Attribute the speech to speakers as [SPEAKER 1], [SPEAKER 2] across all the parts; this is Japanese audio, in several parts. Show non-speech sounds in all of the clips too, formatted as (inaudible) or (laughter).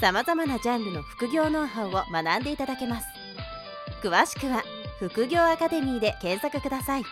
[SPEAKER 1] さまざまなジャンルの副業ノウハウを学んでいただけます詳しくは副業アカデミーで検索ください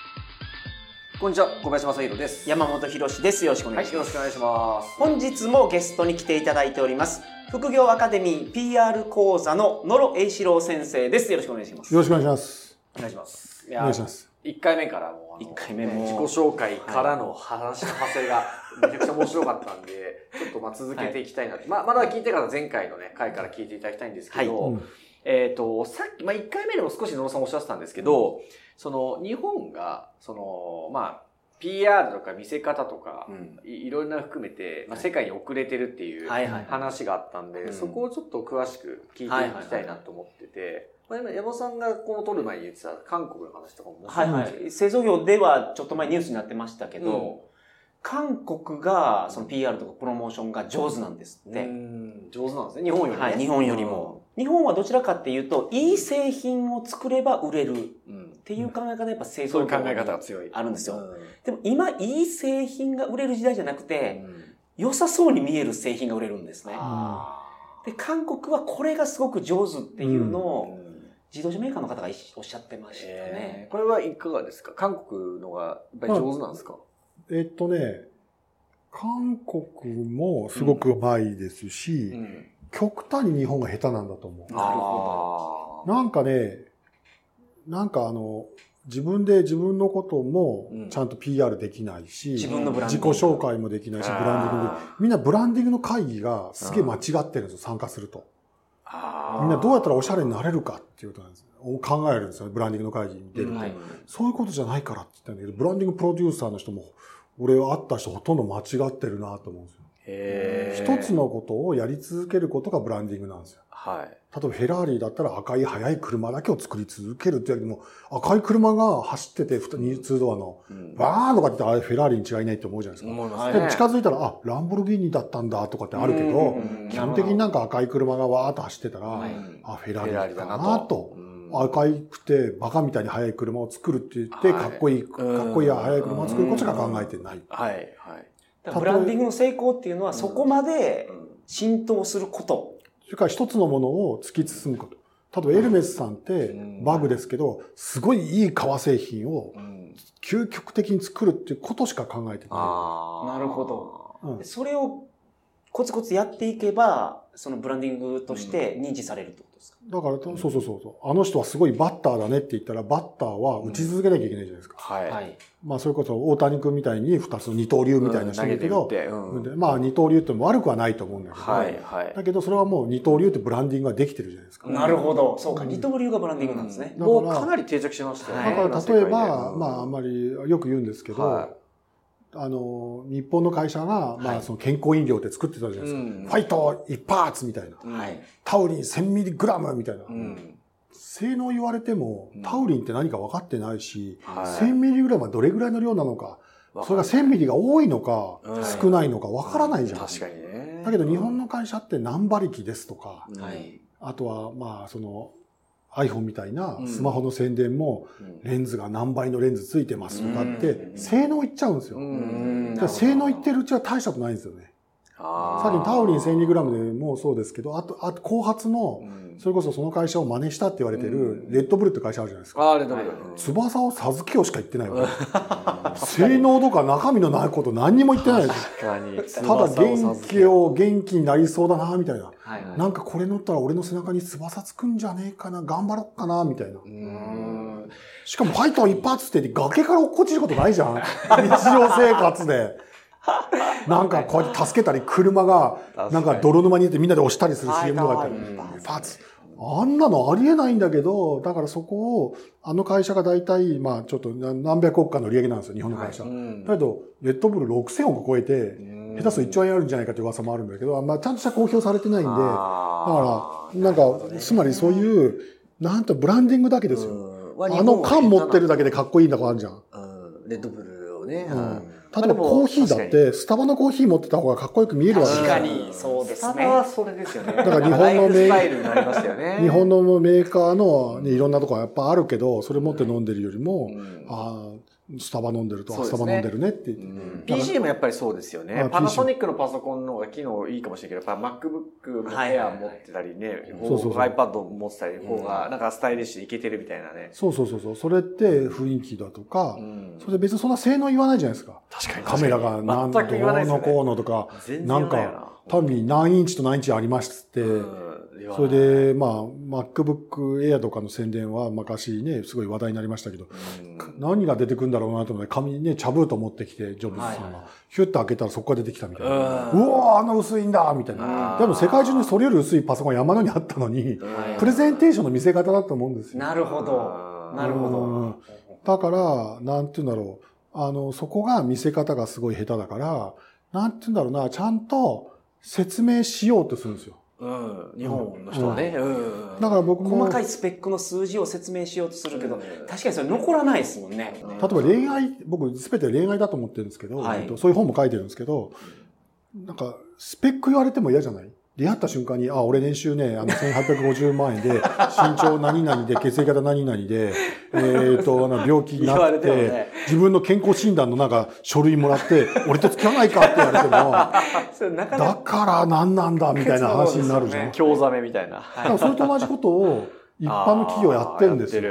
[SPEAKER 2] こんにちは、小林正弘です。
[SPEAKER 3] 山本博です。よろしくお願
[SPEAKER 2] はいい、
[SPEAKER 3] します。
[SPEAKER 2] よろしくお願いします。
[SPEAKER 3] 本日もゲストに来ていただいております。副業アカデミー PR 講座の野呂栄志郎先生です。よろしくお願いします。
[SPEAKER 4] よろしくお願いします。
[SPEAKER 2] お願いします。い
[SPEAKER 4] お願いします。
[SPEAKER 2] 1回目からもうあの
[SPEAKER 3] 一回目も
[SPEAKER 2] 自己紹介からの話の派生がめちゃくちゃ面白かったんで、とまあ続けていきたいなと。まあ、まだ聞いてから前回のね、回から聞いていただきたいんですけど、
[SPEAKER 4] はい。うん。
[SPEAKER 2] えっ、と、さっき、まあ1回目でも少し野呂さんおっしゃってたんですけど、その日本が、その、まあ、PR とか見せ方とか、
[SPEAKER 3] うん。
[SPEAKER 2] いいろんな含めて、まあ、世界に遅れてるっていう
[SPEAKER 3] はいはい
[SPEAKER 2] 話があったんで、
[SPEAKER 3] うん。
[SPEAKER 2] そこをちょっと詳しく聞いていきたいなと思ってて、まあ、今山本さんがこの撮る前に言ってた韓国の話とかも面白
[SPEAKER 3] はいはい。製造業ではちょっと前ニュースになってましたけど、
[SPEAKER 2] うん
[SPEAKER 3] 韓国がその PR とかプロモーションが上手なんですって。
[SPEAKER 2] うん上手なんですね。日本よりね。
[SPEAKER 3] はい、日本よりも。日本はどちらかっていうと、いい製品を作れば売れるっ
[SPEAKER 2] うん。うん。
[SPEAKER 3] ていう考え方やっぱ製
[SPEAKER 2] そう
[SPEAKER 3] 造業
[SPEAKER 2] いう考え方が強い。
[SPEAKER 3] あるんですよ。
[SPEAKER 2] うん
[SPEAKER 3] でも今、いい製品が売れる時代じゃなくて、
[SPEAKER 2] うん
[SPEAKER 3] 良さそうに見える製品が売れるんですね。
[SPEAKER 2] あ
[SPEAKER 3] で、韓国はこれがすごく上手っていうの
[SPEAKER 2] ー
[SPEAKER 3] を、
[SPEAKER 2] うん
[SPEAKER 3] 自動車メーカーの方がおっしゃってました
[SPEAKER 2] え
[SPEAKER 3] ね
[SPEAKER 2] ー。これはいかがですか？韓国のがやっぱり上手なんですか、
[SPEAKER 4] えっとね、韓国もすごくうまいですし、
[SPEAKER 2] ん。
[SPEAKER 4] 極端に日本が下手なんだと思
[SPEAKER 3] なるほ
[SPEAKER 4] う。なんかね、なんかあの、自分で自分のことも
[SPEAKER 2] うん
[SPEAKER 4] ちゃんと PR できないし、
[SPEAKER 3] 自分のブランデ
[SPEAKER 4] 自己
[SPEAKER 3] ィング
[SPEAKER 4] 紹介もできないし、ブランディングで、みんなブランディングの会議がすげえ間違ってるんですよ、参加すると。みんなどうやったらおしゃれになれるかっていうことなんですよ。考えるんですよ、ブランディングの会議に出ると。
[SPEAKER 3] はい
[SPEAKER 4] そういうことじゃないからって言ったんだけど、ブランディングプロデューサーの人も、俺は会った人ほとんど間違ってるなと思うんですよ。一つのことをやり続けることがブランディングなんですよ。
[SPEAKER 2] はい。
[SPEAKER 4] 例えばフェラーリだったら赤い速い車だけを作り続けるっていうよりも、赤い車が走ってて、2ドアの、
[SPEAKER 2] うん
[SPEAKER 4] バーンとかってあれフェラーリに違いないって思うじゃないですか。でも近づいたら、あ、ランボルギーニだったんだとかってあるけど
[SPEAKER 2] うん、
[SPEAKER 4] 基本的になんか赤い車がわーっと走ってたら、
[SPEAKER 3] はい
[SPEAKER 4] あ、フェラ
[SPEAKER 2] ー
[SPEAKER 4] ーリだ
[SPEAKER 2] なと
[SPEAKER 4] 赤いくてバカみたいに速い車を作るって言って、
[SPEAKER 2] はい
[SPEAKER 4] かっこいい、かっこいい速い車を作ることしか考えてない。
[SPEAKER 2] はい、はい。
[SPEAKER 3] ブランディングの成功っていうのはそこまで浸透すること。
[SPEAKER 4] それから一つのものを突き進むこと。例えばエルメスさんって
[SPEAKER 2] うん
[SPEAKER 4] バグですけど、すごいいい革製品を
[SPEAKER 2] うん
[SPEAKER 4] 究極的に作るっていうことしか考えてな
[SPEAKER 2] あー
[SPEAKER 3] なるほど。
[SPEAKER 4] い。うん
[SPEAKER 3] それをコツコツやっていけば、そのブランディングとして認知されるってことですか、
[SPEAKER 4] だから、そうそうそうそう。あの人はすごいバッターだねって言ったら、バッターは打ち続けなきゃいけないじゃないですか。
[SPEAKER 2] はい。
[SPEAKER 3] はい。
[SPEAKER 4] まあ、それこそ大谷君みたいに二つの二刀流みたいな人
[SPEAKER 2] うん
[SPEAKER 4] だけど、
[SPEAKER 2] 投げて打ってうん
[SPEAKER 4] でまあ二刀流っても悪くはないと思うんだけど、
[SPEAKER 2] はい、はい。
[SPEAKER 4] だけどそれはもう二刀流ってブランディングができてるじゃないですか。
[SPEAKER 3] なるほど。そうか、二刀流がブランディングなんですね。
[SPEAKER 4] だ
[SPEAKER 2] もう
[SPEAKER 4] か
[SPEAKER 2] なり定着しましたよ
[SPEAKER 3] はい
[SPEAKER 2] ね。
[SPEAKER 4] だから例えば、まああんまりよく言うんですけど、
[SPEAKER 2] は
[SPEAKER 4] あの、日本の会社が、ま
[SPEAKER 3] はい
[SPEAKER 4] あその健康飲料って作ってたじゃないですか。
[SPEAKER 2] うん
[SPEAKER 4] ファイト一発みたいな。
[SPEAKER 2] うん
[SPEAKER 3] はい。
[SPEAKER 4] タウリン 1000mg みたいな。
[SPEAKER 2] うん。
[SPEAKER 4] 性能言われても
[SPEAKER 2] うん、
[SPEAKER 4] タウリンって何か分かってないし、
[SPEAKER 2] はい
[SPEAKER 4] 1000mg はどれぐらいの量なのか、それが 1000mg が多いのか
[SPEAKER 2] うん、
[SPEAKER 4] 少ないのか分からないじゃん。
[SPEAKER 2] 確かにね。
[SPEAKER 4] だけど日本の会社って何馬力ですとか。あとはまあその iPhone みたいな
[SPEAKER 2] うん。
[SPEAKER 4] スマホの宣伝も
[SPEAKER 2] うん。
[SPEAKER 4] レンズが何倍のレンズついてますとかって
[SPEAKER 2] うん。
[SPEAKER 4] 性能いっちゃうんですよ。性能いってるうちは大したことないんですよね。さっきのタウリン 1000mg でもそうですけど、あと、あと後発の
[SPEAKER 2] う、ん
[SPEAKER 4] それこそその会社を真似したって言われて
[SPEAKER 2] うん
[SPEAKER 4] るレッドブルって会社あるじゃないですか。
[SPEAKER 2] あー、レッドブル。
[SPEAKER 4] 翼を授けようしか言ってないわけ性能とか中身のないこと何にも言ってないです。
[SPEAKER 2] 確かに。
[SPEAKER 4] ただ元気を元気になりそうだな、みたいな。
[SPEAKER 3] はい。
[SPEAKER 4] なんかこれ乗ったら俺の背中に翼つくんじゃねえかな、頑張ろっかな、みたいな。
[SPEAKER 2] うん。
[SPEAKER 4] しかもファイトー一発って言って崖から落っこちることないじゃん。日常生活で。(laughs) なんかこうやって助けたり、車が、なんか泥沼に入れてみんなで押したりする CM とかやって
[SPEAKER 3] ファイトー
[SPEAKER 4] 一発。あんなのありえないんだけど、だからそこを、あの会社が大体、まあちょっと何何百億かの利上げなんですよ、日本の会社。
[SPEAKER 2] うん。
[SPEAKER 4] だけど、レッドブル6000億超えて、下手すると1兆円あるんじゃないかという噂もあるんだけど、まあちゃんとした公表されてないんで、だから、なんか、つまりそういう、なんとブランディングだけですよ。あの缶持ってるだけでかっこいいんだからあるじゃん。
[SPEAKER 3] うん。レッドブルをね。
[SPEAKER 4] うん
[SPEAKER 3] うん
[SPEAKER 4] 例えばコーヒーだって、スタバのコーヒー持ってた方がかっこよく見えるわけ
[SPEAKER 3] 確か
[SPEAKER 4] ですよ。
[SPEAKER 3] に、そうです
[SPEAKER 2] スタバは
[SPEAKER 3] ね。
[SPEAKER 2] それですよね。
[SPEAKER 4] だから日本の
[SPEAKER 2] ライフスタイルになりましたよね。
[SPEAKER 4] 日本のメーカーの、ね、いろんなとこはやっぱあるけど、それ持って飲んでるよりも、
[SPEAKER 2] うん
[SPEAKER 4] ああ、スタバ飲んでると、あスタバ飲んでるねって言って。
[SPEAKER 2] うん。PC もやっぱりそうですよね。
[SPEAKER 4] あ。
[SPEAKER 2] パナソニックのパソコンの方が機能いいかもしれないけど、やっぱ MacBook も
[SPEAKER 3] はい。はいはい
[SPEAKER 2] Air 持ってたりね、
[SPEAKER 4] そうそうそう。
[SPEAKER 2] iPad 持ってたり、方がなんかスタイリッシュでいけてるみたいなね。
[SPEAKER 4] そうそうそうそう。それって雰囲気だとか
[SPEAKER 2] う、ん。
[SPEAKER 4] それで別にそんな性能言わないじゃないですか。
[SPEAKER 2] 確かに。
[SPEAKER 4] カメラが何ど
[SPEAKER 2] う
[SPEAKER 4] のこうのとか、
[SPEAKER 2] 全然
[SPEAKER 4] なんか、単に何インチと何インチありまして、それで、まあ、MacBook Air とかの宣伝は昔ね、すごい話題になりましたけど、何が出てくるんだろうなと思って、紙ね、茶封筒持ってきて、ジョブズさんが。ヒュッと開けたらそこが出てきたみたいな。うわーあんな薄いんだみたいな。でも世界中にそれより薄いパソコン山のにあったのに、プレゼンテーションの見せ方だと思うんですよ。
[SPEAKER 3] なるほど。なるほ
[SPEAKER 4] う
[SPEAKER 3] ど。
[SPEAKER 4] んだから、なんて言うんだろう。あの、そこが見せ方がすごい下手だから、なんて言うんだろうな、ちゃんと説明しようとするんですよ。
[SPEAKER 2] うん。日本の人はね。うん。
[SPEAKER 4] だから僕も、
[SPEAKER 3] 細かいスペックの数字を説明しようとするけど、確かにそれ残らないですもんね。
[SPEAKER 4] 例えば恋愛、僕全て恋愛だと思ってるんですけど、
[SPEAKER 3] はい
[SPEAKER 4] えっとそういう本も書いてるんですけど、なんか、スペック言われても嫌じゃない？出会った瞬間に、あ、俺年収ね、あの、1850万円で、身長何々で、血液型何々で、えっ、と、あの病気になって
[SPEAKER 2] ね
[SPEAKER 4] 自分の健康診断のなんか書類もらって、俺と付き合わないかって言われても、だ
[SPEAKER 3] か。
[SPEAKER 4] から何なんだみたいな話になるじゃん。
[SPEAKER 2] 興ざめみたいな。
[SPEAKER 4] だからそれと同じことを一般の企業やってるんですよ。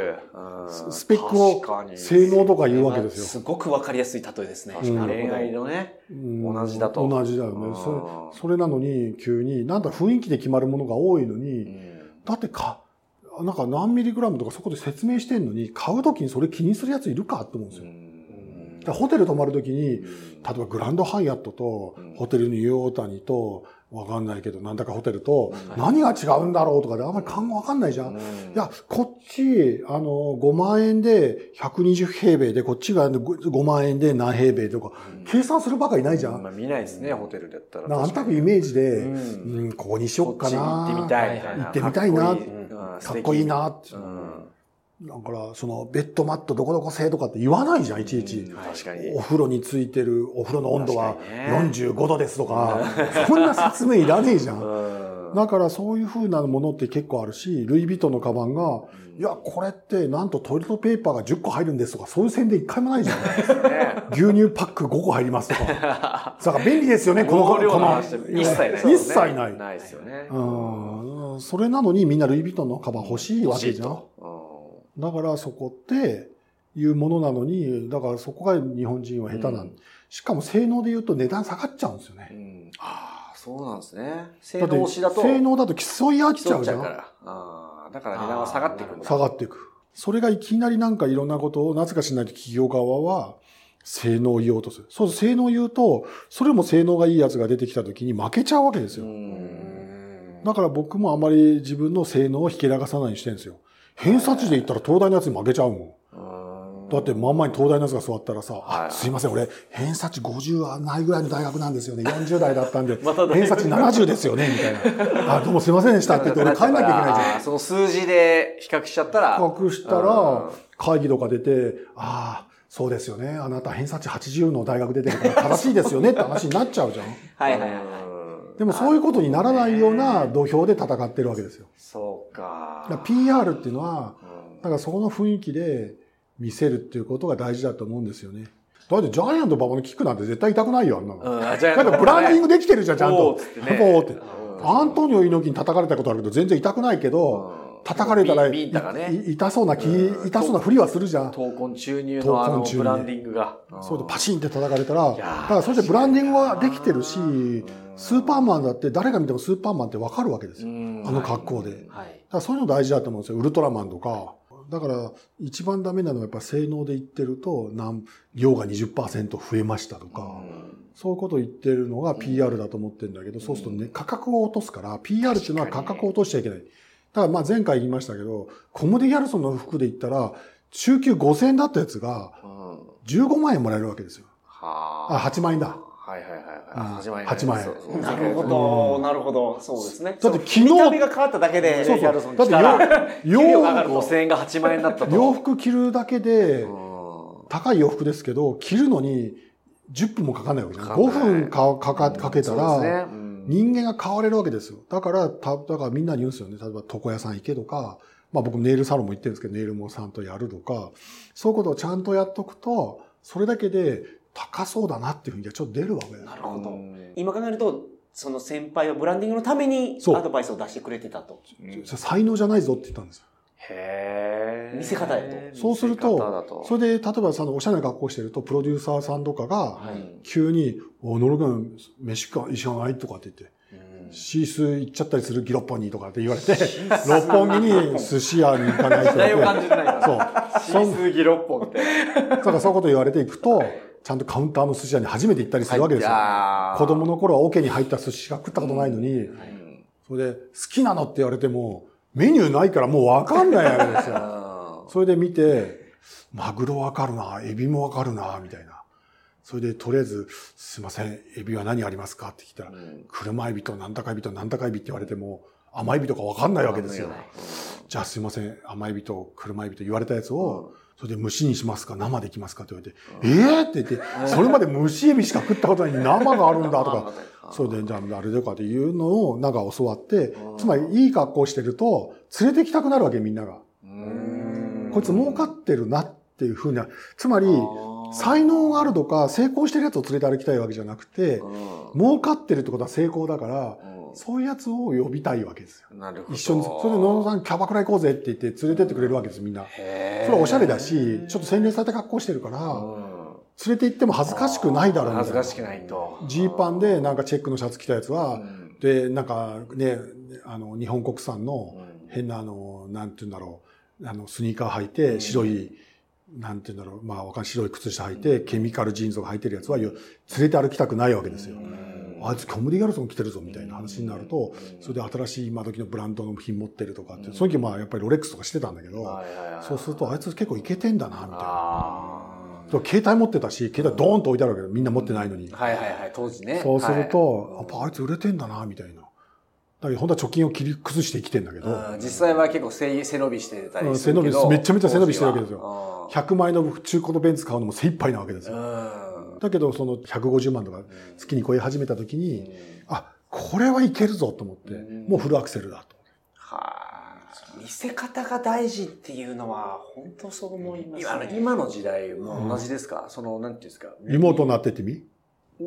[SPEAKER 4] スペックを
[SPEAKER 2] 確かに
[SPEAKER 4] 性能とか言うわけですよ。
[SPEAKER 3] すごくわかりやすい例えですね。
[SPEAKER 2] 恋愛のね。
[SPEAKER 4] うん
[SPEAKER 2] 同じだと
[SPEAKER 4] 同じだよね。
[SPEAKER 2] うん
[SPEAKER 4] それそれなのに急に、なんだ雰囲気で決まるものが多いのに、だってか、なんか何ミリグラムとかそこで説明してんのに、買うときにそれ気にするやついるかって思うんですよ。ホテル泊まるときに、例えばグランドハイアットと、ホテルニューオータニと、わかんないけど、なんだかホテルと、何が違うんだろうとかであんまり考えわかんないじゃん。いや、こっち、あの、5万円で120平米で、こっちが5万円で何平米とか、計算するばかりないじゃん。
[SPEAKER 2] まあ見ないですね、ホテルだったら。
[SPEAKER 4] なんとなくイメージで、
[SPEAKER 2] う
[SPEAKER 4] うんん、ここにしよっかな。
[SPEAKER 2] 行ってみたい。
[SPEAKER 4] 行ってみたいな
[SPEAKER 2] かっこいい
[SPEAKER 4] なだから、その、ベッドマットどこどこ製とかって言わないじゃん、いちいち。
[SPEAKER 2] 確かに
[SPEAKER 4] お。風呂についてる、お風呂の温度は
[SPEAKER 2] 確かにね
[SPEAKER 4] 45度ですとか、そんな説明いらねえじゃん。
[SPEAKER 2] うん
[SPEAKER 4] だからそういう風なものって結構あるし、ルイ・ヴィトンのカバンが、いや、これってなんとトイレットペーパーが10個入るんですとか、そういう宣伝一回もないじゃん。
[SPEAKER 2] ね
[SPEAKER 4] 牛乳パック5個入りますとか。(laughs) だから便利ですよね、この、
[SPEAKER 2] この一切ない。
[SPEAKER 4] 一切ない。
[SPEAKER 2] ないですよね。
[SPEAKER 4] うん。それなのにみんなルイ・ヴィトンのカバン欲しいわけじゃん。
[SPEAKER 2] と。
[SPEAKER 4] だからそこっていうものなのに、だからそこが日本人は下手なん、
[SPEAKER 2] うん
[SPEAKER 4] しかも性能で言うと値段下がっちゃうんですよね。
[SPEAKER 2] うんああ、そうなんですね。性能推しだと。
[SPEAKER 4] 性能だと競い合っちゃうじゃ。
[SPEAKER 2] 競っちゃうんから。ああだから値段は下がっていくんだ。
[SPEAKER 4] 下がっていく。それがいきなりなんかいろんなことをなぜかしないと企業側は性能を言おうとする。そう、性能を言うと、それも性能がいいやつが出てきた時に負けちゃうわけです
[SPEAKER 2] う
[SPEAKER 4] よ。
[SPEAKER 2] ん。
[SPEAKER 4] だから僕もあまり自分の性能をひけらかさないようにしてるんですよ。偏差値で言ったら東大のやつに負けちゃうもん。
[SPEAKER 2] うん
[SPEAKER 4] だって真ん前に東大のやつが座ったらさ、
[SPEAKER 2] はい
[SPEAKER 4] あすいません、俺、偏差値50はないぐらいの大学なんですよね。40代だったんで、(laughs) 偏差値70ですよね、みたいな。(laughs) あ、どうもすいませんでしたって言って、俺帰んなきゃいけないじゃん。
[SPEAKER 2] その数字で比較しちゃったら。
[SPEAKER 4] 隠したら、会議とか出て、ああ、そうですよね。あなた偏差値80の大学出てるから正しいですよねって話になっちゃうじゃん。(laughs)
[SPEAKER 3] はいはいはい。
[SPEAKER 2] うん
[SPEAKER 4] でもそういうことにならないような土俵で戦ってるわけですよ。
[SPEAKER 2] そうか。
[SPEAKER 4] だから PR っていうのは、
[SPEAKER 2] うん
[SPEAKER 4] だからそこの雰囲気で見せるっていうことが大事だと思うんですよね。だってジャイアント馬場のキックなんて絶対痛くないよ、あんなの。
[SPEAKER 2] うんあじゃあ
[SPEAKER 4] なんかブランディングできてるじゃん、ちゃんと。
[SPEAKER 2] おーって
[SPEAKER 4] アントニオ猪木に叩かれたことあるけど、全然痛くないけど、叩かれたら、
[SPEAKER 2] ビンビンタがね
[SPEAKER 4] い痛そうな気、
[SPEAKER 2] うん
[SPEAKER 4] 痛そうなふりはするじゃん。
[SPEAKER 2] 闘魂注入のあのブランディングが。
[SPEAKER 4] そうでパシンって叩かれたら、だからそれでブランディングはできてるし、スーパーマンだって誰が見てもスーパーマンってわかるわけですよ。
[SPEAKER 2] うん
[SPEAKER 4] あの格好で。だか
[SPEAKER 3] はい。
[SPEAKER 4] らそういうの大事だと思うんですよ。ウルトラマンとか。だから一番ダメなのはやっぱ性能で言ってると、量が20%増えましたとか、そういうことを言ってるのが PR だと思ってるんだけど、そうするとね、価格を落とすから、PR っていうのは価格を落としちゃいけない。からまあ前回言いましたけど、コモディ・ギャルソンの服で言ったら、中級5000円だったやつが
[SPEAKER 2] うん。
[SPEAKER 4] 15万円もらえるわけですよ。
[SPEAKER 2] は
[SPEAKER 4] あ、8万円だ。
[SPEAKER 2] はいはいはいはい。
[SPEAKER 4] うん
[SPEAKER 2] 8万円。
[SPEAKER 4] 8万円
[SPEAKER 3] なるほど、なるほど。そうですね。
[SPEAKER 4] だって昨日
[SPEAKER 3] 見た目が変わっただけで。
[SPEAKER 4] そうそう
[SPEAKER 2] ギャルソン
[SPEAKER 4] だって洋 (laughs)
[SPEAKER 2] 給料が上がる5000円が8万円だったと。
[SPEAKER 4] 洋服着るだけで
[SPEAKER 2] う、ん
[SPEAKER 4] 高い洋服ですけど、着るのに10分もかかんないわけじゃん。5
[SPEAKER 2] ない
[SPEAKER 4] 分かかかかけた
[SPEAKER 2] そう
[SPEAKER 4] ら、
[SPEAKER 2] ですねうん
[SPEAKER 4] 人間が変われるわけですよ。だから、た、だからみんなに言うんですよね。例えば床屋さん行けとか、まあ僕ネイルサロンも行ってるんですけど、ネイルもちゃんとやるとか、そういうことをちゃんとやっとくと、それだけで高そうだなっていうふうにはちょっと出るわけだよ
[SPEAKER 3] なるほど
[SPEAKER 2] うん。
[SPEAKER 3] 今考えると、その先輩はブランディングのためにアドバイスを出してくれてたと。
[SPEAKER 4] 才能じゃないぞって言ったんですよ。
[SPEAKER 2] へー。
[SPEAKER 3] 見せ方やと。
[SPEAKER 4] そうすると、それで、例えばそのおしゃれな格好してると、プロデューサーさんとかが、
[SPEAKER 2] はい。
[SPEAKER 4] 急に、お、野呂君、飯か、一緒がない？とかって言って、
[SPEAKER 2] うん
[SPEAKER 4] シース行っちゃったりするギロッポンにとかって言われて、(laughs) 六本木に寿司屋に行かないと
[SPEAKER 2] ない
[SPEAKER 4] そう。
[SPEAKER 2] シースギロッポンって。
[SPEAKER 4] だからそういうこと言われていくと、ちゃんとカウンターの寿司屋に初めて行ったりするわけですよ。子供の頃は桶に入った寿司が食ったことないのに、それで好きなの？って言われても、メニューないからもうわかんないわけですよ。(laughs) それで見て、マグロわかるな、エビもわかるな、みたいな。それでとりあえず、すいません、エビは何ありますか？って聞いたら、車エビとなんだかエビとなんだかエビって言われても、甘エビとかわかんないわけですよ。じゃあすいません、甘エビと車エビと言われたやつを、それで蒸しにしますか？生でいきますか？って言われて、ええー、って言って、それまで蒸しエビしか食ったことないのに生があるんだとか、それで、じゃああれでかっていうのをなんか教わって、つまりいい格好してると、連れてきたくなるわけみんなが。こいつ儲かってるなっていうふうな、つまり、才能があるとか成功してるやつを連れて歩きたいわけじゃなくて、儲かってるってことは成功だから、そういうやつを呼びたいわけですよ。
[SPEAKER 2] なるほど。
[SPEAKER 4] 一緒に、それで野々さんキャバクラ行こうぜって言って連れてってくれるわけです、みんな。それはおしゃれだし、ちょっと洗練された格好してるから、
[SPEAKER 2] うん
[SPEAKER 4] 連れて行っても恥ずかしくないだろう
[SPEAKER 2] 恥ずかしくないと。
[SPEAKER 4] ジーパンでなんかチェックのシャツ着たやつは、
[SPEAKER 2] うん。
[SPEAKER 4] で、なんかね、あの、日本国産の
[SPEAKER 2] うん。
[SPEAKER 4] 変なあの、なんて言うんだろう、あの、スニーカー履いて、白い、なんて言うんだろう、まあわかん白い靴下履いて、ケミカルジーンズが履いてるやつはよ連れて歩きたくないわけですよ。あいつコムディギャルソン着てるぞみたいな話になると、それで新しい今時のブランドの品持ってるとかって、その時まあやっぱりロレックスとかしてたんだけど、そうするとあいつ結構イケてんだな、みたいな。
[SPEAKER 2] あ
[SPEAKER 4] そう携帯持ってたし、携帯ドーンと置いてあるわけど、みんな持ってないのに。
[SPEAKER 2] ーはいはいはい、当時ね。
[SPEAKER 4] そうすると、
[SPEAKER 2] はい
[SPEAKER 4] やっぱあいつ売れてんだな、みたいな。だけど本当は貯金を切り崩して生きてんだけど、
[SPEAKER 2] うん実際は結構背背伸びしてたり
[SPEAKER 4] うん
[SPEAKER 2] するけど。
[SPEAKER 4] 背伸びめちゃめちゃ背伸びしてるわけですよ
[SPEAKER 2] よ
[SPEAKER 4] 100万円の中古のベンツ買うのも精一杯なわけですよ。
[SPEAKER 2] うん。
[SPEAKER 4] だけど、その150万とか月に超え始めた時に、あ、これはいけるぞと思って、もうフルアクセルだと。
[SPEAKER 2] は
[SPEAKER 3] 見せ方が大事っていうのは、本当そう思います、
[SPEAKER 2] 今の
[SPEAKER 3] ね。
[SPEAKER 2] 今の時代も同じですか、その、なんていうんですか？
[SPEAKER 4] リモートになってってみ？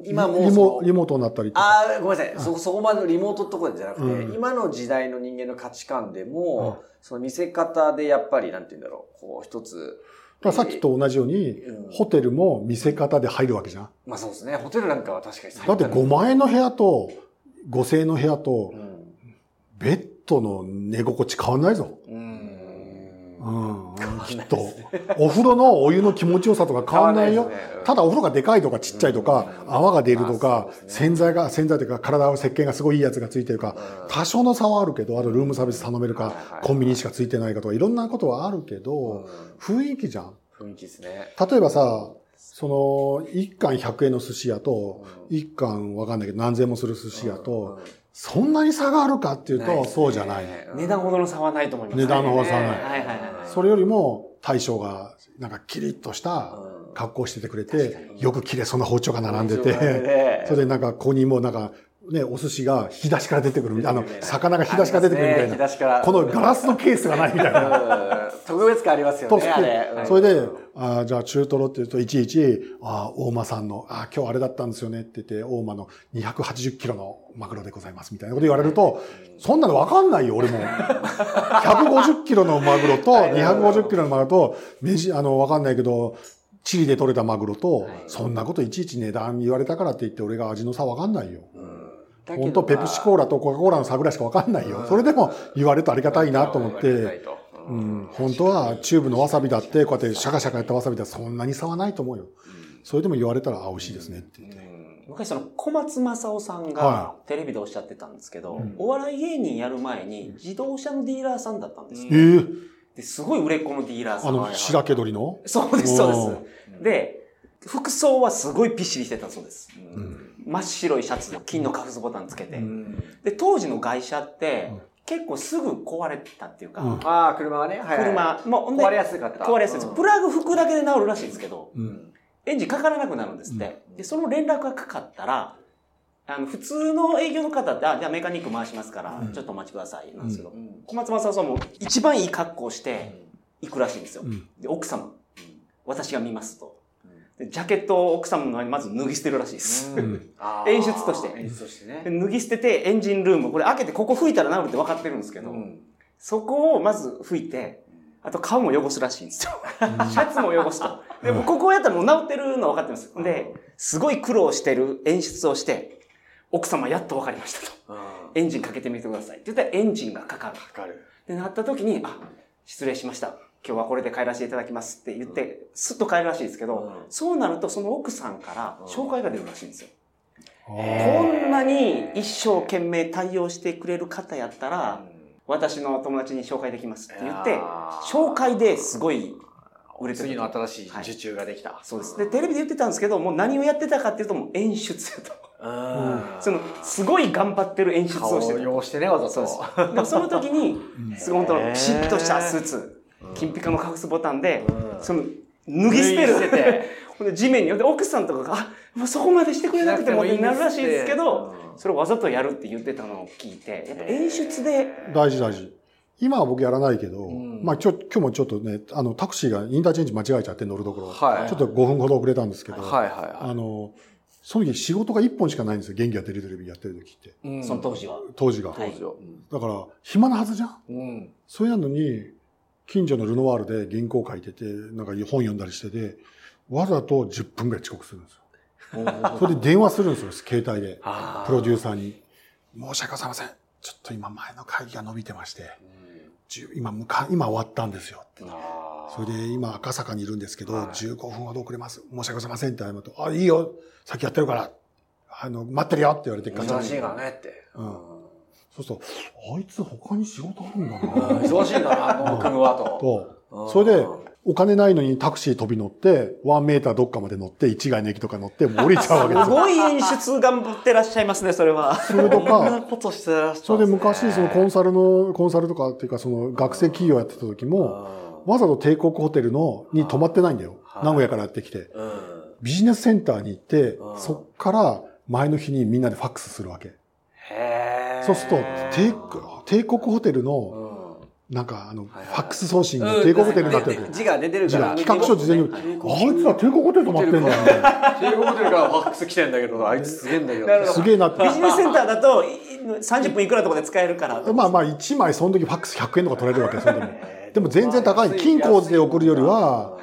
[SPEAKER 2] 今も
[SPEAKER 4] リモリモートになったりとか。
[SPEAKER 2] ああ、ごめんなさい。そ、そこまでのリモートってところじゃなくて、
[SPEAKER 4] うん
[SPEAKER 2] 今の時代の人間の価値観でも、その見せ方でやっぱり、なんて言うんだろう、こう、一つ。
[SPEAKER 4] さっきと同じように、
[SPEAKER 2] うん
[SPEAKER 4] ホテルも見せ方で入るわけじゃん。
[SPEAKER 2] まあそうですね。ホテルなんかは確かに最
[SPEAKER 4] だって5万円の部屋と、5000円の部屋と
[SPEAKER 2] う、ん。
[SPEAKER 4] ベッドの寝心地変わんないぞ。
[SPEAKER 2] うん。
[SPEAKER 4] うん、きっと。お風呂のお湯の気持ちよさとか変わんないよ。ただお風呂がでかいとかちっちゃいとか、
[SPEAKER 2] うん
[SPEAKER 4] 泡が出ると
[SPEAKER 2] まあ
[SPEAKER 4] か、洗剤が、洗剤というか体の石鹸がすごいいいやつがついてるか、
[SPEAKER 2] うん
[SPEAKER 4] 多少の差はあるけど、あとルームサービス頼めるかコンビニしかついてないかとか、いろんなことはあるけど、雰囲気じゃん。
[SPEAKER 2] 雰囲気ですね。
[SPEAKER 4] 例えばさ、その、1貫100円の寿司屋と、1貫わかんないけど何千円もする寿司屋と、そんなに差があるかっていうと、そうじゃない。
[SPEAKER 3] 値段ほどの差はないと思います。
[SPEAKER 4] 値段の差はない
[SPEAKER 3] はいはいはい。
[SPEAKER 4] それよりも大将がなんかキリッとした
[SPEAKER 2] うん
[SPEAKER 4] 格好しててくれて、よく切れそうな包丁が並んでて、
[SPEAKER 2] て (laughs)
[SPEAKER 4] それでなんかここにもうなんかね、お寿司が引き出しから出てくるみたいな、あの、魚が引き出しから出てくるみたいな、
[SPEAKER 2] 引き出しから。
[SPEAKER 4] このガラスのケースがないみたいな。
[SPEAKER 2] うん。特別感ありますよ
[SPEAKER 4] と
[SPEAKER 2] ね、
[SPEAKER 4] それで、あーじゃあ中トロって言うと、いちいち、あー大間さんの、あー今日あれだったんですよねって言って、大間の280キロのマグロでございますみたいなこと言われると、そんなのわかんないよ、俺も。150キロのマグロと、250キロのマグロと、メジ、あの、わかんないけど、チリで取れたマグロと、そんなこといちいち値段言われたからって言って、俺が味の差わかんないよ。
[SPEAKER 2] だけど
[SPEAKER 4] 本当ペプシコーラとコカ・コーラの差ぐらいしかわかんないよ。それでも言われるとありがたいなと思って、うん、本当はチューブのわさびだって、こうやってシャカシャカやったわさびだってそんなに差はないと思うよ。それでも言われたら、あ、美味しいですねって言って。
[SPEAKER 3] 昔その小松正夫さんが
[SPEAKER 4] は
[SPEAKER 3] テレビでおっしゃってたんですけど、
[SPEAKER 4] うん。
[SPEAKER 3] お笑い芸人やる前に自動車のディーラーさんだったんですよ。
[SPEAKER 4] ええ
[SPEAKER 3] ですごい売れっ子のディーラーさん。
[SPEAKER 4] あの、白毛鳥の？
[SPEAKER 3] そうです、そう
[SPEAKER 4] お
[SPEAKER 3] です。で、服装はすごいピッシリしてたそうです。
[SPEAKER 4] うん
[SPEAKER 3] 真っ白いシャツの金の隠すボタンつけて。
[SPEAKER 2] うん
[SPEAKER 3] で、当時の外車って
[SPEAKER 4] うん、
[SPEAKER 3] 結構すぐ壊れたっていうか、
[SPEAKER 4] うん
[SPEAKER 2] ああ、車はね。はいはい
[SPEAKER 3] 車、もう
[SPEAKER 2] 壊れやすかった。
[SPEAKER 3] 壊れやすいです。プラグ吹くだけで治るらしいんですけど、
[SPEAKER 4] うん。
[SPEAKER 3] エンジンかからなくなるんですって。で、その連絡がかかったら、あの、普通の営業の方って、あ、じゃあメカニック回しますから、
[SPEAKER 4] うん
[SPEAKER 3] ちょっとお待ちください、なんですけど、
[SPEAKER 2] うん
[SPEAKER 3] 小松正夫さんも一番いい格好をして行くらしいんですよ。
[SPEAKER 4] うん
[SPEAKER 3] で、奥様、私が見ますと。でジャケットを奥様の前にまず脱ぎ捨てるらしいです。(laughs) 演出として
[SPEAKER 2] 演出としてね
[SPEAKER 3] で。脱ぎ捨ててエンジンルーム、これ開けてここ拭いたら治るって分かってるんですけど、
[SPEAKER 2] うん
[SPEAKER 3] そこをまず拭いて、あと顔も汚すらしいんですよ。(laughs) シャツも汚すと。でもここやったらもう治ってるの分かってます。で、すごい苦労してる演出をして、奥様やっと分かりましたと。
[SPEAKER 2] うん
[SPEAKER 3] エンジンかけてみてください。って言ったらエンジンがかかる。
[SPEAKER 2] わかる。
[SPEAKER 3] ってなった時に、あ、失礼しました。今日はこれで帰らせていただきますって言って、スッと帰るらしいですけど、
[SPEAKER 2] うん
[SPEAKER 3] そうなるとその奥さんから紹介が出るらしいんですよ。
[SPEAKER 4] あ
[SPEAKER 3] こんなに一生懸命対応してくれる方やったら、私の友達に紹介できますって言って紹介ですごい売れてる
[SPEAKER 2] 次の新しい受注ができた。
[SPEAKER 3] そうです。で、テレビで言ってたんですけど、もう何をやってたかっていうと、もう演出やと。
[SPEAKER 2] うん。(laughs)
[SPEAKER 3] その、すごい頑張ってる演出
[SPEAKER 2] 顔を
[SPEAKER 3] をしてた。
[SPEAKER 2] 汚してね、わざ
[SPEAKER 3] そう
[SPEAKER 2] と。
[SPEAKER 3] です。でもその時に、すごい本当
[SPEAKER 2] へー
[SPEAKER 3] ピシッとしたスーツ、金ピカの隠すボタンで、
[SPEAKER 2] うん
[SPEAKER 3] その、脱ぎ捨てる。
[SPEAKER 2] 捨てて (laughs)
[SPEAKER 3] ほんで地面に、で、奥さんとかが、あ、もうそこまでしてくれなくてもってなるらしいですけど、それをわざとやるって言ってたのを聞いて、やっぱ演出で、
[SPEAKER 4] 大事大事。今は僕やらないけど、
[SPEAKER 2] ん
[SPEAKER 4] まあちょ今日もちょっとね、あのタクシーがインターチェンジ間違えちゃって乗るところ、
[SPEAKER 2] はい
[SPEAKER 4] ちょっと5分ほど遅れたんですけど、
[SPEAKER 2] はいはいは
[SPEAKER 4] あの、その時仕事が1本しかないんですよ。元気がテレビやってる時って。
[SPEAKER 2] い。うん
[SPEAKER 3] その当時は。
[SPEAKER 4] 当時が。
[SPEAKER 3] は。
[SPEAKER 4] だから、暇なはずじゃん
[SPEAKER 2] うん。
[SPEAKER 4] それなのに、近所のルノワールで原稿書いてて、なんか本読んだりしてて、わざと10分ぐらい遅刻するんですよ。それで電話するんですよ、携帯で。プロデューサーに。申し訳ございません。ちょっと今前の会議が伸びてまして、10今向か、今終わったんですよ。
[SPEAKER 2] あー
[SPEAKER 4] それで今赤坂にいるんですけど、
[SPEAKER 2] はい
[SPEAKER 4] 15分ほど遅れます？申し訳ございませんって謝ると、あ、いいよ。先やってるから。あの、待ってるよって言われてガチャ
[SPEAKER 2] 忙しいからねって。
[SPEAKER 4] うんそうすると、あいつ他に仕事あるんだな。
[SPEAKER 2] うん忙しいんだな、この組むわと。
[SPEAKER 4] と、それで
[SPEAKER 2] うん、
[SPEAKER 4] お金ないのにタクシー飛び乗って、ワンメーターどっかまで乗って、一概の駅とか乗って、もう降りちゃうわけです
[SPEAKER 3] す
[SPEAKER 4] よ。
[SPEAKER 3] ごい演出頑張ってらっしゃいますね、それは。
[SPEAKER 4] それと
[SPEAKER 2] こんな
[SPEAKER 4] か、(laughs)
[SPEAKER 2] ことしてらっしゃった
[SPEAKER 4] それで昔、そのコンサルの、コンサルとかっていうか、その学生企業やってた時も、わざと帝国ホテルの、に泊まってないんだよ。
[SPEAKER 2] はい
[SPEAKER 4] 名古屋からやってきて。
[SPEAKER 2] うん。
[SPEAKER 4] ビジネスセンターに行って
[SPEAKER 2] う、ん
[SPEAKER 4] そっから前の日にみんなでファックスするわけ。そうすると、帝国帝国ホテルの、
[SPEAKER 2] うん
[SPEAKER 4] なんかあの、フ
[SPEAKER 2] はい
[SPEAKER 4] ァックス送信が帝国ホテルになってる
[SPEAKER 2] うん字が出てる
[SPEAKER 4] 字が
[SPEAKER 2] から。
[SPEAKER 4] 企画書事前に、あいつら帝国ホテル泊まってんだよね。
[SPEAKER 2] 帝国ホテルからファックス来てんだけど、あいつすげえんだけど。(laughs)
[SPEAKER 4] すげえなって
[SPEAKER 3] ビ。ジネスセンターだと、い30分いくらとかで使えるから。(laughs)
[SPEAKER 4] まあまあ、1枚その時ファックス100円とか取れるわけですよ、でも。(laughs) でも全然高い。金庫で送るよりは、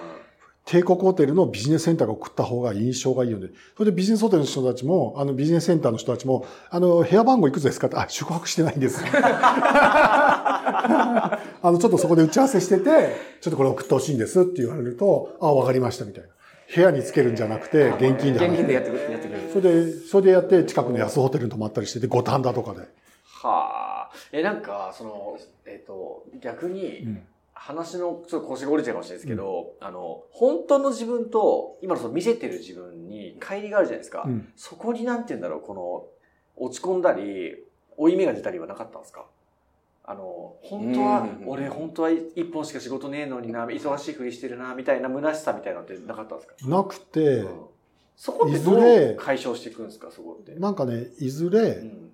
[SPEAKER 4] 帝国ホテルのビジネスセンターが送った方が印象がいいよね。それでビジネスホテルの人たちも、あのビジネスセンターの人たちも、あの、部屋番号いくつですかって、あ、宿泊してないんです。(laughs) あの、ちょっとそこで打ち合わせしてて、ちょっとこれ送ってほしいんですって言われると、あ、わかりましたみたいな。部屋につけるんじゃなくて、現金で
[SPEAKER 3] 現金でやってくれる。
[SPEAKER 4] それで、それでやって、近くの安ホテルに泊まったりしてて、五反田とかで。
[SPEAKER 2] はあ。え、なんか、その、えっ、と、逆に、
[SPEAKER 4] うん
[SPEAKER 2] 話のちょっと腰が折れちゃうかもしれないですけど、あの、本当の自分と、今のその見せてる自分に乖離があるじゃないですか。
[SPEAKER 4] うん。
[SPEAKER 2] そこになんて言うんだろう、この、落ち込んだり、負い目が出たりはなかったんですか？あの、本当は
[SPEAKER 3] うん、
[SPEAKER 2] 俺本当は一本しか仕事ねえのにな、忙しいふりしてるな、みたいな虚しさみたいなのってなかったんですか、
[SPEAKER 4] なくて、
[SPEAKER 2] うん。そこってどう解消していくんですか、そこって？
[SPEAKER 4] なんかね、いずれ、
[SPEAKER 2] うん。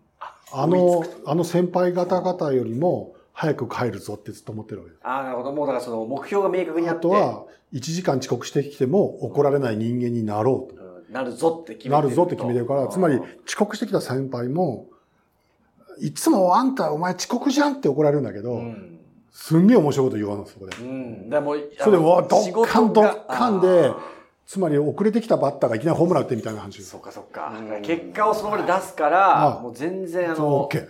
[SPEAKER 4] あの、あの先輩方々よりも早く帰るぞってずっと思ってるわけです。
[SPEAKER 2] ああ、なるほど。もうだからその目標が明確にあって。
[SPEAKER 4] あとは、1時間遅刻してきても怒られない人間になろうと。
[SPEAKER 2] うん、なるぞって決めて
[SPEAKER 4] なるぞって決めてるから、つまり遅刻してきた先輩も、いつもあんたお前遅刻じゃんって怒られるんだけど、
[SPEAKER 2] うん。
[SPEAKER 4] すんげえ面白いこと言わんの、そこで。
[SPEAKER 2] うん。だからもう、
[SPEAKER 4] それでわドッカン
[SPEAKER 2] 仕事が
[SPEAKER 4] ドッカンで
[SPEAKER 2] あ
[SPEAKER 4] つまり遅れてきたバッターがいきなりホームラン打ってみたいな話です。
[SPEAKER 2] ーそっかそっか
[SPEAKER 3] うん。
[SPEAKER 2] 結果をその場で出すから、
[SPEAKER 4] あ
[SPEAKER 2] もう全然あの、
[SPEAKER 4] OK。
[SPEAKER 2] オッ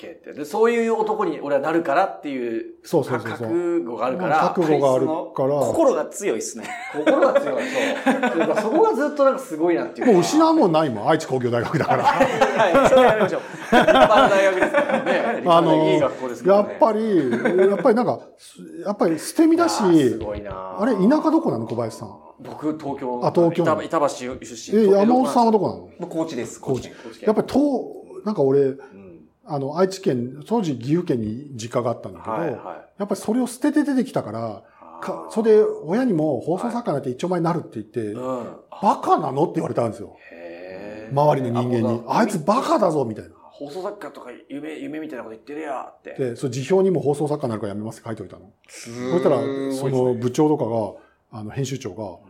[SPEAKER 2] OK って。で、そういう男に俺はなるからっていう、
[SPEAKER 4] そうそうそうそう
[SPEAKER 2] 覚悟があるから、
[SPEAKER 4] 覚悟があるから、
[SPEAKER 3] 心が強いですね。(laughs)
[SPEAKER 2] 心が強い。そう。だからそこがずっとなんかすごいなっていうか。
[SPEAKER 4] もう失うもんないもん、愛知工業大学だから。(laughs)
[SPEAKER 3] はい、それやりましょう。
[SPEAKER 2] 立派な大学ですからね。立派ないい学校ですからね。
[SPEAKER 4] やっぱり、やっぱりなんか、やっぱり捨て身だし、
[SPEAKER 2] いやーすごいな
[SPEAKER 4] あれ、田舎どこなの？小林さん。
[SPEAKER 2] 僕、東京。
[SPEAKER 4] あ東京
[SPEAKER 2] 板板橋出身。
[SPEAKER 4] え、山本さんは
[SPEAKER 2] は
[SPEAKER 4] どこなの？
[SPEAKER 3] 僕、高知です。
[SPEAKER 4] 高知
[SPEAKER 2] 高知県
[SPEAKER 4] やっぱり東、なんか俺、
[SPEAKER 2] うん
[SPEAKER 4] あの、愛知県、当時岐阜県に実家があったんだけど、
[SPEAKER 2] はいはい。
[SPEAKER 4] やっぱりそれを捨てて出てきたから、かそれで親にも放送作家になって一丁前になるって言って、
[SPEAKER 2] うん。
[SPEAKER 4] バカなのって言われたんですよ。周りの人間に。あいつバカだぞみたいな。
[SPEAKER 2] 放送作家とか夢、夢みたいなこと言ってるやって。
[SPEAKER 4] で、それ辞表にも放送作家になるからやめますって書いておいたの。
[SPEAKER 2] そ
[SPEAKER 4] そしたら、その部長とかが、あの、編集長が、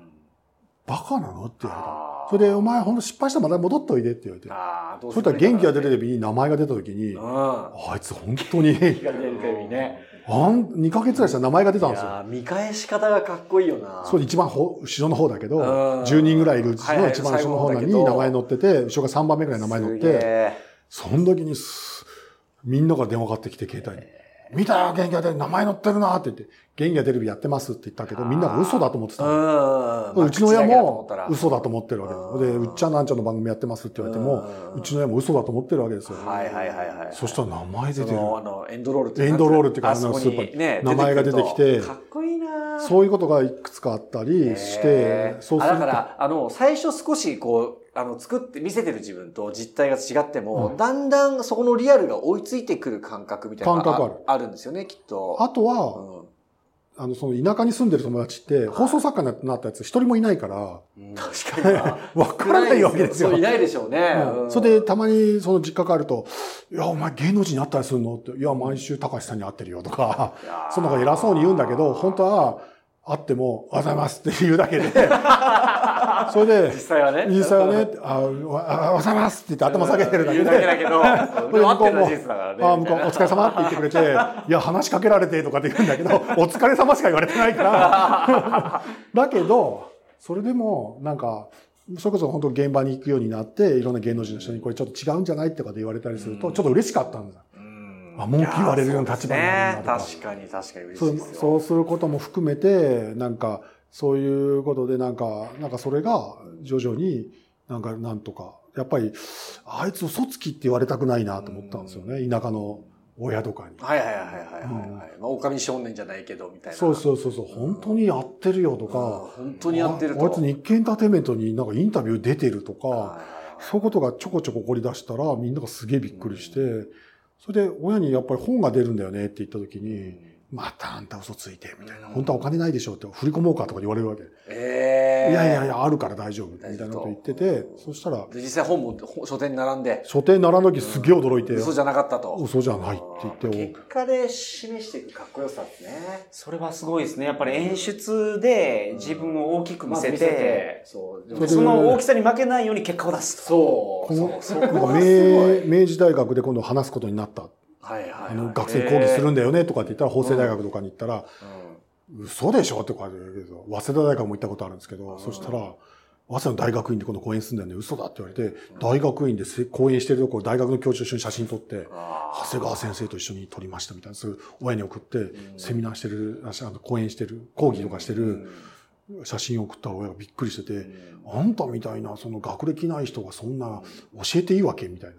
[SPEAKER 4] バカなの？って言われたの。それで、お前ほんと失敗したらまた戻っといでって言われて。
[SPEAKER 2] ああ、ど
[SPEAKER 4] そしたら元気が出る
[SPEAKER 2] る。
[SPEAKER 4] 時に名前が出た時に、
[SPEAKER 2] うん。
[SPEAKER 4] あいつ本当に、
[SPEAKER 2] 元気が出るテレビね。
[SPEAKER 4] あん、2ヶ月ぐらいしたら名前が出たんですよ。
[SPEAKER 2] 見返し方がかっこいいよな。
[SPEAKER 4] そう、一番ほ後ろの方だけど、
[SPEAKER 2] うん
[SPEAKER 4] 10人ぐらいいるうちの一番後ろの方に名前載ってて、後ろが3番目ぐらい名前載って、
[SPEAKER 2] ー
[SPEAKER 4] その時にす、みんなが電話かかってきて、携帯に。見たよ、元気が出る、名前載ってるなって言って、元気がテレビやってますって言ったけど、みんなが嘘だと思ってたの。
[SPEAKER 2] う
[SPEAKER 4] ちの親も嘘だと思ってるわけです。で、うっちゃんなんちゃんの番組やってますって言われても、
[SPEAKER 2] う
[SPEAKER 4] ちの親も嘘だと思ってるわけですよ。
[SPEAKER 2] はいはいはいはい。
[SPEAKER 4] そしたら名前出てる。
[SPEAKER 2] あの、エンドロールって
[SPEAKER 4] エンドロールっていうか
[SPEAKER 2] あそこに
[SPEAKER 4] あのスーパーに
[SPEAKER 2] ね
[SPEAKER 4] 名前が出てきて
[SPEAKER 2] かっこいいな
[SPEAKER 4] そういうことがいくつかあったりしてそうすると。
[SPEAKER 2] だから、あの、最初少しこう、あの、作って、見せてる自分と実態が違っても、
[SPEAKER 4] うん。
[SPEAKER 2] だんだんそこのリアルが追いついてくる感覚みたいなのが
[SPEAKER 4] 感覚
[SPEAKER 2] ある。んですよね、きっと。
[SPEAKER 4] あとは、
[SPEAKER 2] うん。
[SPEAKER 4] あの、その田舎に住んでる友達って、放送作家になったやつ一人もいないから、
[SPEAKER 2] 確かに。な。
[SPEAKER 4] わからないわけですよ。
[SPEAKER 2] い。ないでしょうね。
[SPEAKER 4] それで、たまにその実家帰ると、いや、お前芸能人に会ったりするの？って、いや、毎週高橋さんに会ってるよとか、そんなこと偉そうに言うんだけど、本当は、会っても、おはようございますって言うだけで、(laughs) それで
[SPEAKER 2] 実、際はね。
[SPEAKER 4] 実際はね、あ、おはようございますって言って頭下げてるだけ
[SPEAKER 2] 言うだけ
[SPEAKER 4] で、
[SPEAKER 2] だけど、(laughs) でも合ってるのは事実だからね。
[SPEAKER 4] あ向こう、お疲れ様って言ってくれて、いや、話しかけられてとかって言うんだけど、(laughs) お疲れ様しか言われてないから、だけど、それでも、なんか、それこそ本当現場に行くようになって、いろんな芸能人の人にこれちょっと違うんじゃないとかで言われたりすると、ちょっと嬉しかったんだ。
[SPEAKER 2] うん
[SPEAKER 4] あ文句言われるような立場になるんだとか
[SPEAKER 2] 確かに確かに嬉
[SPEAKER 4] そう
[SPEAKER 2] しいですよ。
[SPEAKER 4] そうすることも含めて、なんか、そういうことで、なんか、なんかそれが徐々になんかなんとか、やっぱり、あいつ嘘つきって言われたくないなと思ったんですよね。田舎の親とかに。
[SPEAKER 2] はいはいはいはいはいはい。まあ、狼少年じゃないけど、みたいな。
[SPEAKER 4] そうそうそうそう、本当にやってるよと
[SPEAKER 2] うん。
[SPEAKER 4] か、
[SPEAKER 2] 本当にやってると。
[SPEAKER 4] ああいつ日経エンターテインメントになんかインタビュー出てるとか、そういうことがちょこちょこ起こり出したら、みんながすげえびっくりして、それで親にやっぱり本が出るんだよねって言った時に、またあんた嘘ついて、みたいな。
[SPEAKER 2] うん
[SPEAKER 4] 本当はお金ないでしょって振り込もうかとか言われるわけ。
[SPEAKER 2] ええ
[SPEAKER 4] いやいやいや、あるから大丈夫。みたいなこと言ってて、そしたら、
[SPEAKER 2] で実際本も本書店に並んで、
[SPEAKER 4] 書店並んだ時すげえ驚いて、
[SPEAKER 2] 嘘じゃなかったと。
[SPEAKER 4] 嘘じゃないって言って
[SPEAKER 2] 結果で示していくかっこよさですね。
[SPEAKER 3] それはすごいですね。やっぱり演出で自分を大きく見せて、
[SPEAKER 2] そ
[SPEAKER 3] の大きさに負けないように結果を出すと。
[SPEAKER 2] そう。そう。
[SPEAKER 4] 明治大学で今度話すことになった。
[SPEAKER 2] はいはいはい。
[SPEAKER 4] あの、学生講義するんだよねとかって言ったら、法政大学とかに行ったら、
[SPEAKER 2] うん。
[SPEAKER 4] 嘘でしょって書いてあるけど、早稲田大学も行ったことあるんですけど、
[SPEAKER 2] うん。
[SPEAKER 4] そしたら、早稲田の大学院で今度講演するんだよ。ね、嘘だって言われて、大学院でせ講演してるところ、大学の教授と一緒に写真撮って、長谷川先生と一緒に撮りましたみたいな、そういう親に送って、セミナーしてる、あの講演してる、講義とかしてる写真を送ったら親がびっくりしてて、あんたみたいな、その学歴ない人がそんな教えていいわけみたいな。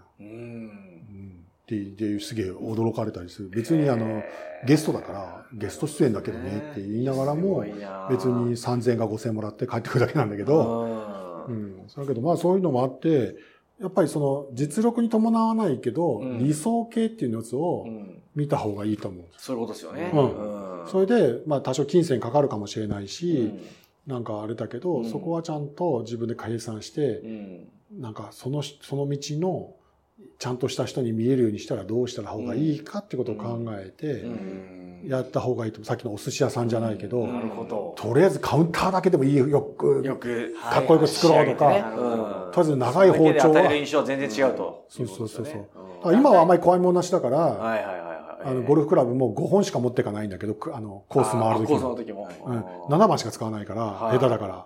[SPEAKER 2] うん。
[SPEAKER 4] うんで、ですげえ驚かれたりする。別にあの、ゲストだから、ゲスト出演だけどねって言いながらも、別に3000円か5000円もらって帰ってくるだけなんだけど、
[SPEAKER 2] う。
[SPEAKER 4] うんん。だけどまあそういうのもあって、やっぱりその実力に伴わないけど、
[SPEAKER 2] うん
[SPEAKER 4] 理想系っていうやつを
[SPEAKER 2] うん
[SPEAKER 4] 見た方がいいと思う。
[SPEAKER 2] そういうことですよね。
[SPEAKER 4] うん
[SPEAKER 2] うん
[SPEAKER 4] それで、まあ多少金銭かかるかもしれないし、
[SPEAKER 2] うん
[SPEAKER 4] なんかあれだけど、
[SPEAKER 2] うん
[SPEAKER 4] そこはちゃんと自分で計算して、
[SPEAKER 2] うん
[SPEAKER 4] なんかその、その道の、ちゃんとした人に見えるようにしたらどうした方がいいかってことを考えて、
[SPEAKER 2] うん
[SPEAKER 4] やった方がいいと。さっきのお寿司屋さんじゃないけど。とりあえずカウンターだけでもいいよ、よく、
[SPEAKER 2] よく、
[SPEAKER 4] かっこよく作ろうとかとりあえず長い包丁は
[SPEAKER 2] 印象は全然違うと。
[SPEAKER 4] そうそうそうそう今はあんまり怖いものなしだから、
[SPEAKER 2] はいはいはいはい。
[SPEAKER 4] あの、ゴルフクラブも5本しか持っていかないんだけど、くあの、コース回る
[SPEAKER 2] あコースの
[SPEAKER 4] 時も。
[SPEAKER 2] 時も。
[SPEAKER 4] うん、7番しか使わないから、
[SPEAKER 2] はい
[SPEAKER 4] 下手だから。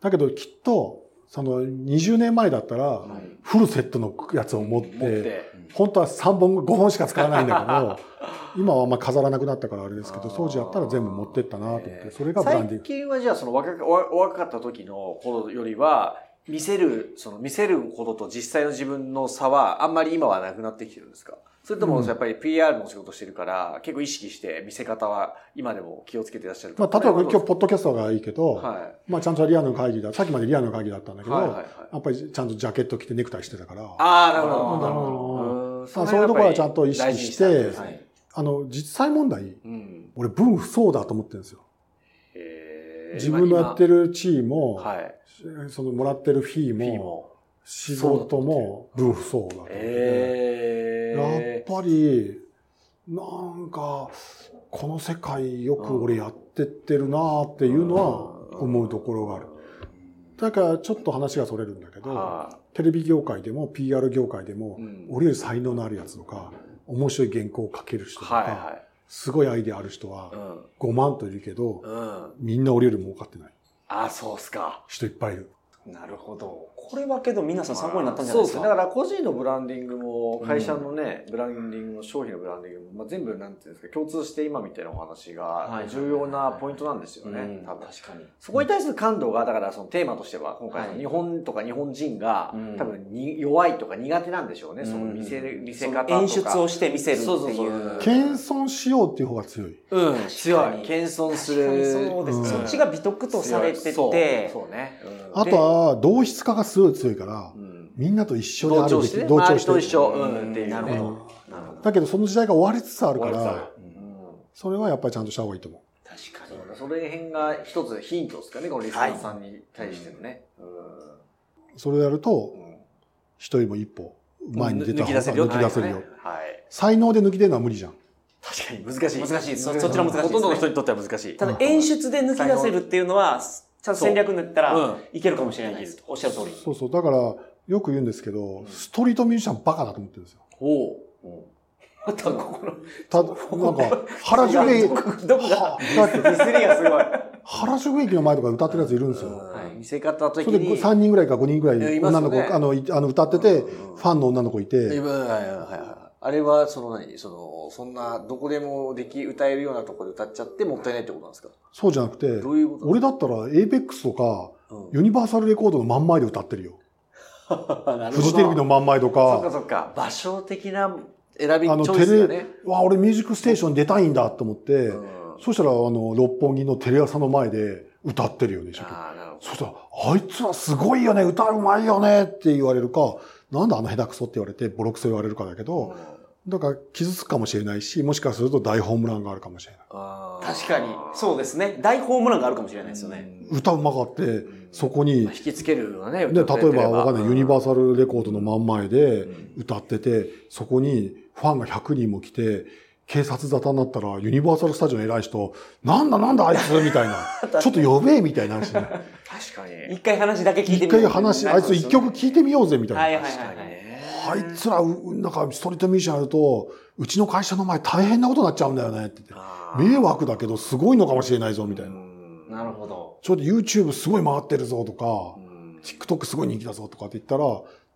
[SPEAKER 4] だけどきっと、その20年前だったら、フルセットのやつを持って。本当は3本、5本しか使わないんだけど、(laughs) 今はあんま飾らなくなったからあれですけど、
[SPEAKER 2] あー
[SPEAKER 4] 当時やったら全部持ってったなと思って、
[SPEAKER 2] えー
[SPEAKER 4] それがブランディン
[SPEAKER 2] 最
[SPEAKER 4] グ。
[SPEAKER 2] 近はじゃあその若お若かった時の頃よりは、見せる、その見せることと実際の自分の差はあんまり今はなくなってきてるんですか？それとも
[SPEAKER 4] うん
[SPEAKER 2] やっぱり PR の仕事してるから、結構意識して見せ方は今でも気をつけてらっしゃる
[SPEAKER 4] まあ、例えば今日、ポ
[SPEAKER 2] ッ
[SPEAKER 4] ッドキャストがいいけど、
[SPEAKER 2] は
[SPEAKER 4] まあ、ちゃんとリアルの会議だ、さっきまでリアルの会議だったんだ
[SPEAKER 2] い。
[SPEAKER 4] けど、
[SPEAKER 2] はいはいはい。
[SPEAKER 4] やっぱりちゃんとジャケット着てネクタイしてたから、
[SPEAKER 2] ああ、なるほど。なるほど
[SPEAKER 4] まあそういうところはちゃんと意識して
[SPEAKER 2] 大事にされてるんですね
[SPEAKER 4] あの、実際問題、
[SPEAKER 2] うん。
[SPEAKER 4] 俺、分不相だと思ってるんですよ。自分のやってる地位も、
[SPEAKER 2] はい。
[SPEAKER 4] そのもらってるフィーも、
[SPEAKER 2] も。
[SPEAKER 4] 仕事も分不相だと思って。ぱり、なんか、この世界よく俺やってってるなっていうのは思うところがある。だからちょっと話がそれるんだけど、
[SPEAKER 2] は
[SPEAKER 4] テレビ業界でも PR 業界でも
[SPEAKER 2] い。、うん
[SPEAKER 4] 俺より才能のあるやつとか、面白い原稿を書ける人とか、
[SPEAKER 2] は
[SPEAKER 4] すごいアイデアある人はい
[SPEAKER 2] はい。
[SPEAKER 4] 5万といるけど。みんな俺より儲かってない
[SPEAKER 2] あ、そうっすか。
[SPEAKER 4] 人いっぱいいる。
[SPEAKER 3] なるほど。これはけど皆さん参考になったんじゃ
[SPEAKER 2] そうですね。
[SPEAKER 3] ないですか。
[SPEAKER 2] だから個人のブランディングも、会社のね、ブランディングも、商品のブランディングも、まあ、全部なんていうんですか、共通して今みたいなお話
[SPEAKER 3] はい
[SPEAKER 2] が重要なポイントなんですよね。
[SPEAKER 3] うん
[SPEAKER 2] 多分。
[SPEAKER 3] 確かに。
[SPEAKER 2] そこに対する感度が、だからそのテーマとしては、今回
[SPEAKER 3] はい
[SPEAKER 2] 日本とか日本人が
[SPEAKER 3] うん
[SPEAKER 2] 多分に弱いとか苦手なんでしょうね。その見せる、見せ方とか。
[SPEAKER 3] 演出をして見せるって
[SPEAKER 2] そうそうそ
[SPEAKER 3] いうう。
[SPEAKER 4] 謙遜しようっていう方が強い。
[SPEAKER 2] うん、強い。
[SPEAKER 3] 確かに
[SPEAKER 2] 謙遜す
[SPEAKER 3] 確かに
[SPEAKER 2] る。
[SPEAKER 3] そうです、
[SPEAKER 4] うん
[SPEAKER 3] そっちが美徳とされてて、
[SPEAKER 2] そうそうね。うん
[SPEAKER 4] あとは、同質化がすごい強いから
[SPEAKER 2] う、ん
[SPEAKER 4] みんなと一緒であるべき。
[SPEAKER 2] 同調してね。
[SPEAKER 4] 同調して
[SPEAKER 2] 周りと一緒。
[SPEAKER 3] う
[SPEAKER 2] うんん、っていうね。
[SPEAKER 3] な
[SPEAKER 4] だけどその時代が終わりつつあるからそれはやっぱりちゃんとした方がいいと思う。
[SPEAKER 3] 確かに。
[SPEAKER 2] その辺が一つヒントですかね、このリスナーさんに対してのね。
[SPEAKER 4] それをやると
[SPEAKER 2] う、ん
[SPEAKER 4] 一人も一歩前に出た
[SPEAKER 2] 抜
[SPEAKER 4] 方が
[SPEAKER 2] き出せるよ
[SPEAKER 4] 抜き出せるよ。
[SPEAKER 2] はい。
[SPEAKER 4] 才能で抜き出るのは無理じゃん。
[SPEAKER 2] 確かに難しい。
[SPEAKER 3] 難しいそそちらも難しい
[SPEAKER 2] ほとんどの人にとっては難しい。
[SPEAKER 3] ただ演出で抜き出せるっていうのは、ちゃんと戦略塗った
[SPEAKER 2] うん
[SPEAKER 3] らいけるかもしれないです。おっしゃる通り。
[SPEAKER 4] そうそう。だから、よく言うんですけど、ストリートミュージシャンバカだと思ってるんですよ。
[SPEAKER 2] おう
[SPEAKER 3] またここの、
[SPEAKER 4] た、なんか、原宿駅、
[SPEAKER 3] どこ
[SPEAKER 4] だって
[SPEAKER 3] ディスりがすごい。
[SPEAKER 4] 原宿駅の前とか歌ってるやついるんですよ。
[SPEAKER 2] はい見せ方的
[SPEAKER 4] それで
[SPEAKER 2] に。
[SPEAKER 4] 3人ぐらいか5人ぐらい女の子、あの、いあの歌ってて、
[SPEAKER 2] うん
[SPEAKER 4] ファンの女の子い
[SPEAKER 2] はい
[SPEAKER 4] て、
[SPEAKER 2] はいはいはい。あれは、その何その、そんな、どこでもでき、歌えるようなところで歌っちゃってもったいないってことなんですか？
[SPEAKER 4] そうじゃなくて
[SPEAKER 2] ど、ういうこと？
[SPEAKER 4] 俺だったら APEX とか、
[SPEAKER 2] うん。
[SPEAKER 4] ユニバーサルレコードの真ん前で歌ってるよ。(laughs) フジテレビの真ん前と
[SPEAKER 2] そっか
[SPEAKER 4] か、
[SPEAKER 2] そっか。場所的な選び、チ
[SPEAKER 4] あの、テレわ、俺ミュージックステーションに出たいんだと思って、
[SPEAKER 2] うん。
[SPEAKER 4] そしたら、あの、六本木のテレ朝の前で歌ってるよね、一生懸命。
[SPEAKER 2] ああ、なるほど。
[SPEAKER 4] そしたら、あいつはすごいよね、歌うまいよねって言われるか、なんだあの下手くそって言われて、ボロクソ言われるかだけど、だから傷つくかもしれないし、もしかすると大ホームランがあるかもしれない。
[SPEAKER 3] 確かに。そうですね。大ホームランがあるかもしれないですよね。
[SPEAKER 4] 歌うまかって、そこに
[SPEAKER 2] 引、きつけるようなね。
[SPEAKER 4] で、例えばわかんない、ユニバー
[SPEAKER 2] サ
[SPEAKER 4] サルレコードの真ん前で歌ってて、そこにファンが100人も来て、警察沙汰になったら、ユニバーサルスタジオの偉い人、なんだなんだあいつみたいな。(laughs) ちょっと呼べみたいな話ね。(laughs)
[SPEAKER 2] 確かに。
[SPEAKER 3] 一回話だけ聞いて
[SPEAKER 4] 一
[SPEAKER 3] みよう
[SPEAKER 4] 回話、あいつ一曲聴いてみようぜみたいな。
[SPEAKER 3] はいはいはい。
[SPEAKER 4] あいつら、うなんかストリートミュージシャンやると、うちの会社の前大変なことになっちゃうんだよねって言って。迷惑だけどすごいのかもしれないぞみたいな。
[SPEAKER 2] うん
[SPEAKER 3] なるほど。
[SPEAKER 4] ちょっと YouTube すごい回ってるぞとか
[SPEAKER 2] う、ん
[SPEAKER 4] TikTok すごい人気だぞとかって言ったら、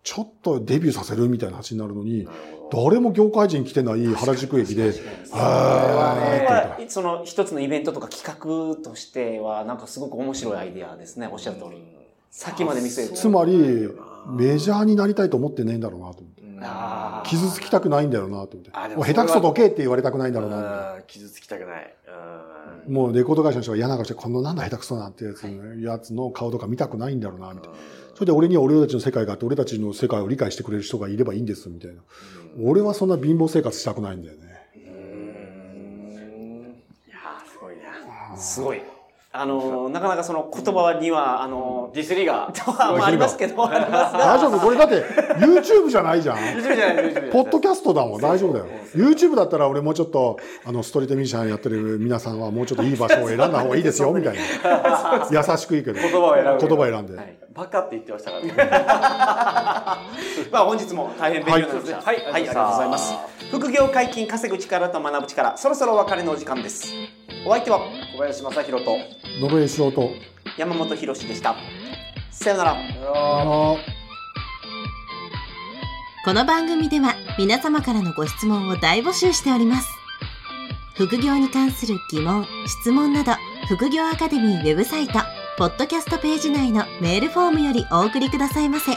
[SPEAKER 4] ちょっとデビューさせるみたいな話になるのに誰も業界人来てない原宿駅で、あーって言った
[SPEAKER 3] これはその一つのイベントとか企画としてはなんかすごく面白いアイデアですね。おっしゃる通り。先まで見せる。
[SPEAKER 4] つまり、メジャーになりたいと思ってねえんだろうなと思って。傷つきたくないんだろうなと思って。
[SPEAKER 2] も
[SPEAKER 4] もう下手くそどけって言われたくないんだろうな
[SPEAKER 2] 傷つきたくない。うん
[SPEAKER 4] もうレコード会社の人が嫌な顔して、このなんだ下手くそなんてやつ,、やつの顔とか見たくないんだろうな、みたいな。それで俺には俺たちの世界があって、俺たちの世界を理解してくれる人がいればいいんです、みたいな。俺はそんな貧乏生活したくないんだよね。
[SPEAKER 2] うんいやーすごいな。
[SPEAKER 3] すごい。あの、なかなかその言葉には、あの、
[SPEAKER 2] ディスりが。(laughs)
[SPEAKER 3] まあありますけど、
[SPEAKER 4] 大丈夫これだって YouTube じゃないじゃん。
[SPEAKER 2] YouTube じゃない
[SPEAKER 4] ポッドキャストだもん、大丈夫だよ。YouTube だったら俺もうちょっと、あの、ストリートミュージシャンやってる皆さんはもうちょっといい場所を選んだ方がいいですよ、みたいな。優しくいいけど。
[SPEAKER 2] 言葉を選ぶ。
[SPEAKER 4] 言葉選んで。
[SPEAKER 3] はい
[SPEAKER 2] バカって言ってましたからね。(laughs)
[SPEAKER 3] まあ本日も大変勉強になりました。
[SPEAKER 2] はい
[SPEAKER 3] はい、ありがとうございます。副業解禁、稼ぐ力と学ぶ力、そろそろお別れのお時間です。お相手は
[SPEAKER 2] 小林正宏と。
[SPEAKER 4] 信江翔と、
[SPEAKER 3] 山本博史でした。さよなら。
[SPEAKER 1] この番組では皆様からのご質問を大募集しております。副業に関する疑問、質問など、副業アカデミーウェブサイト、ポッドキャストページ内のメールフォームよりお送りくださいませ。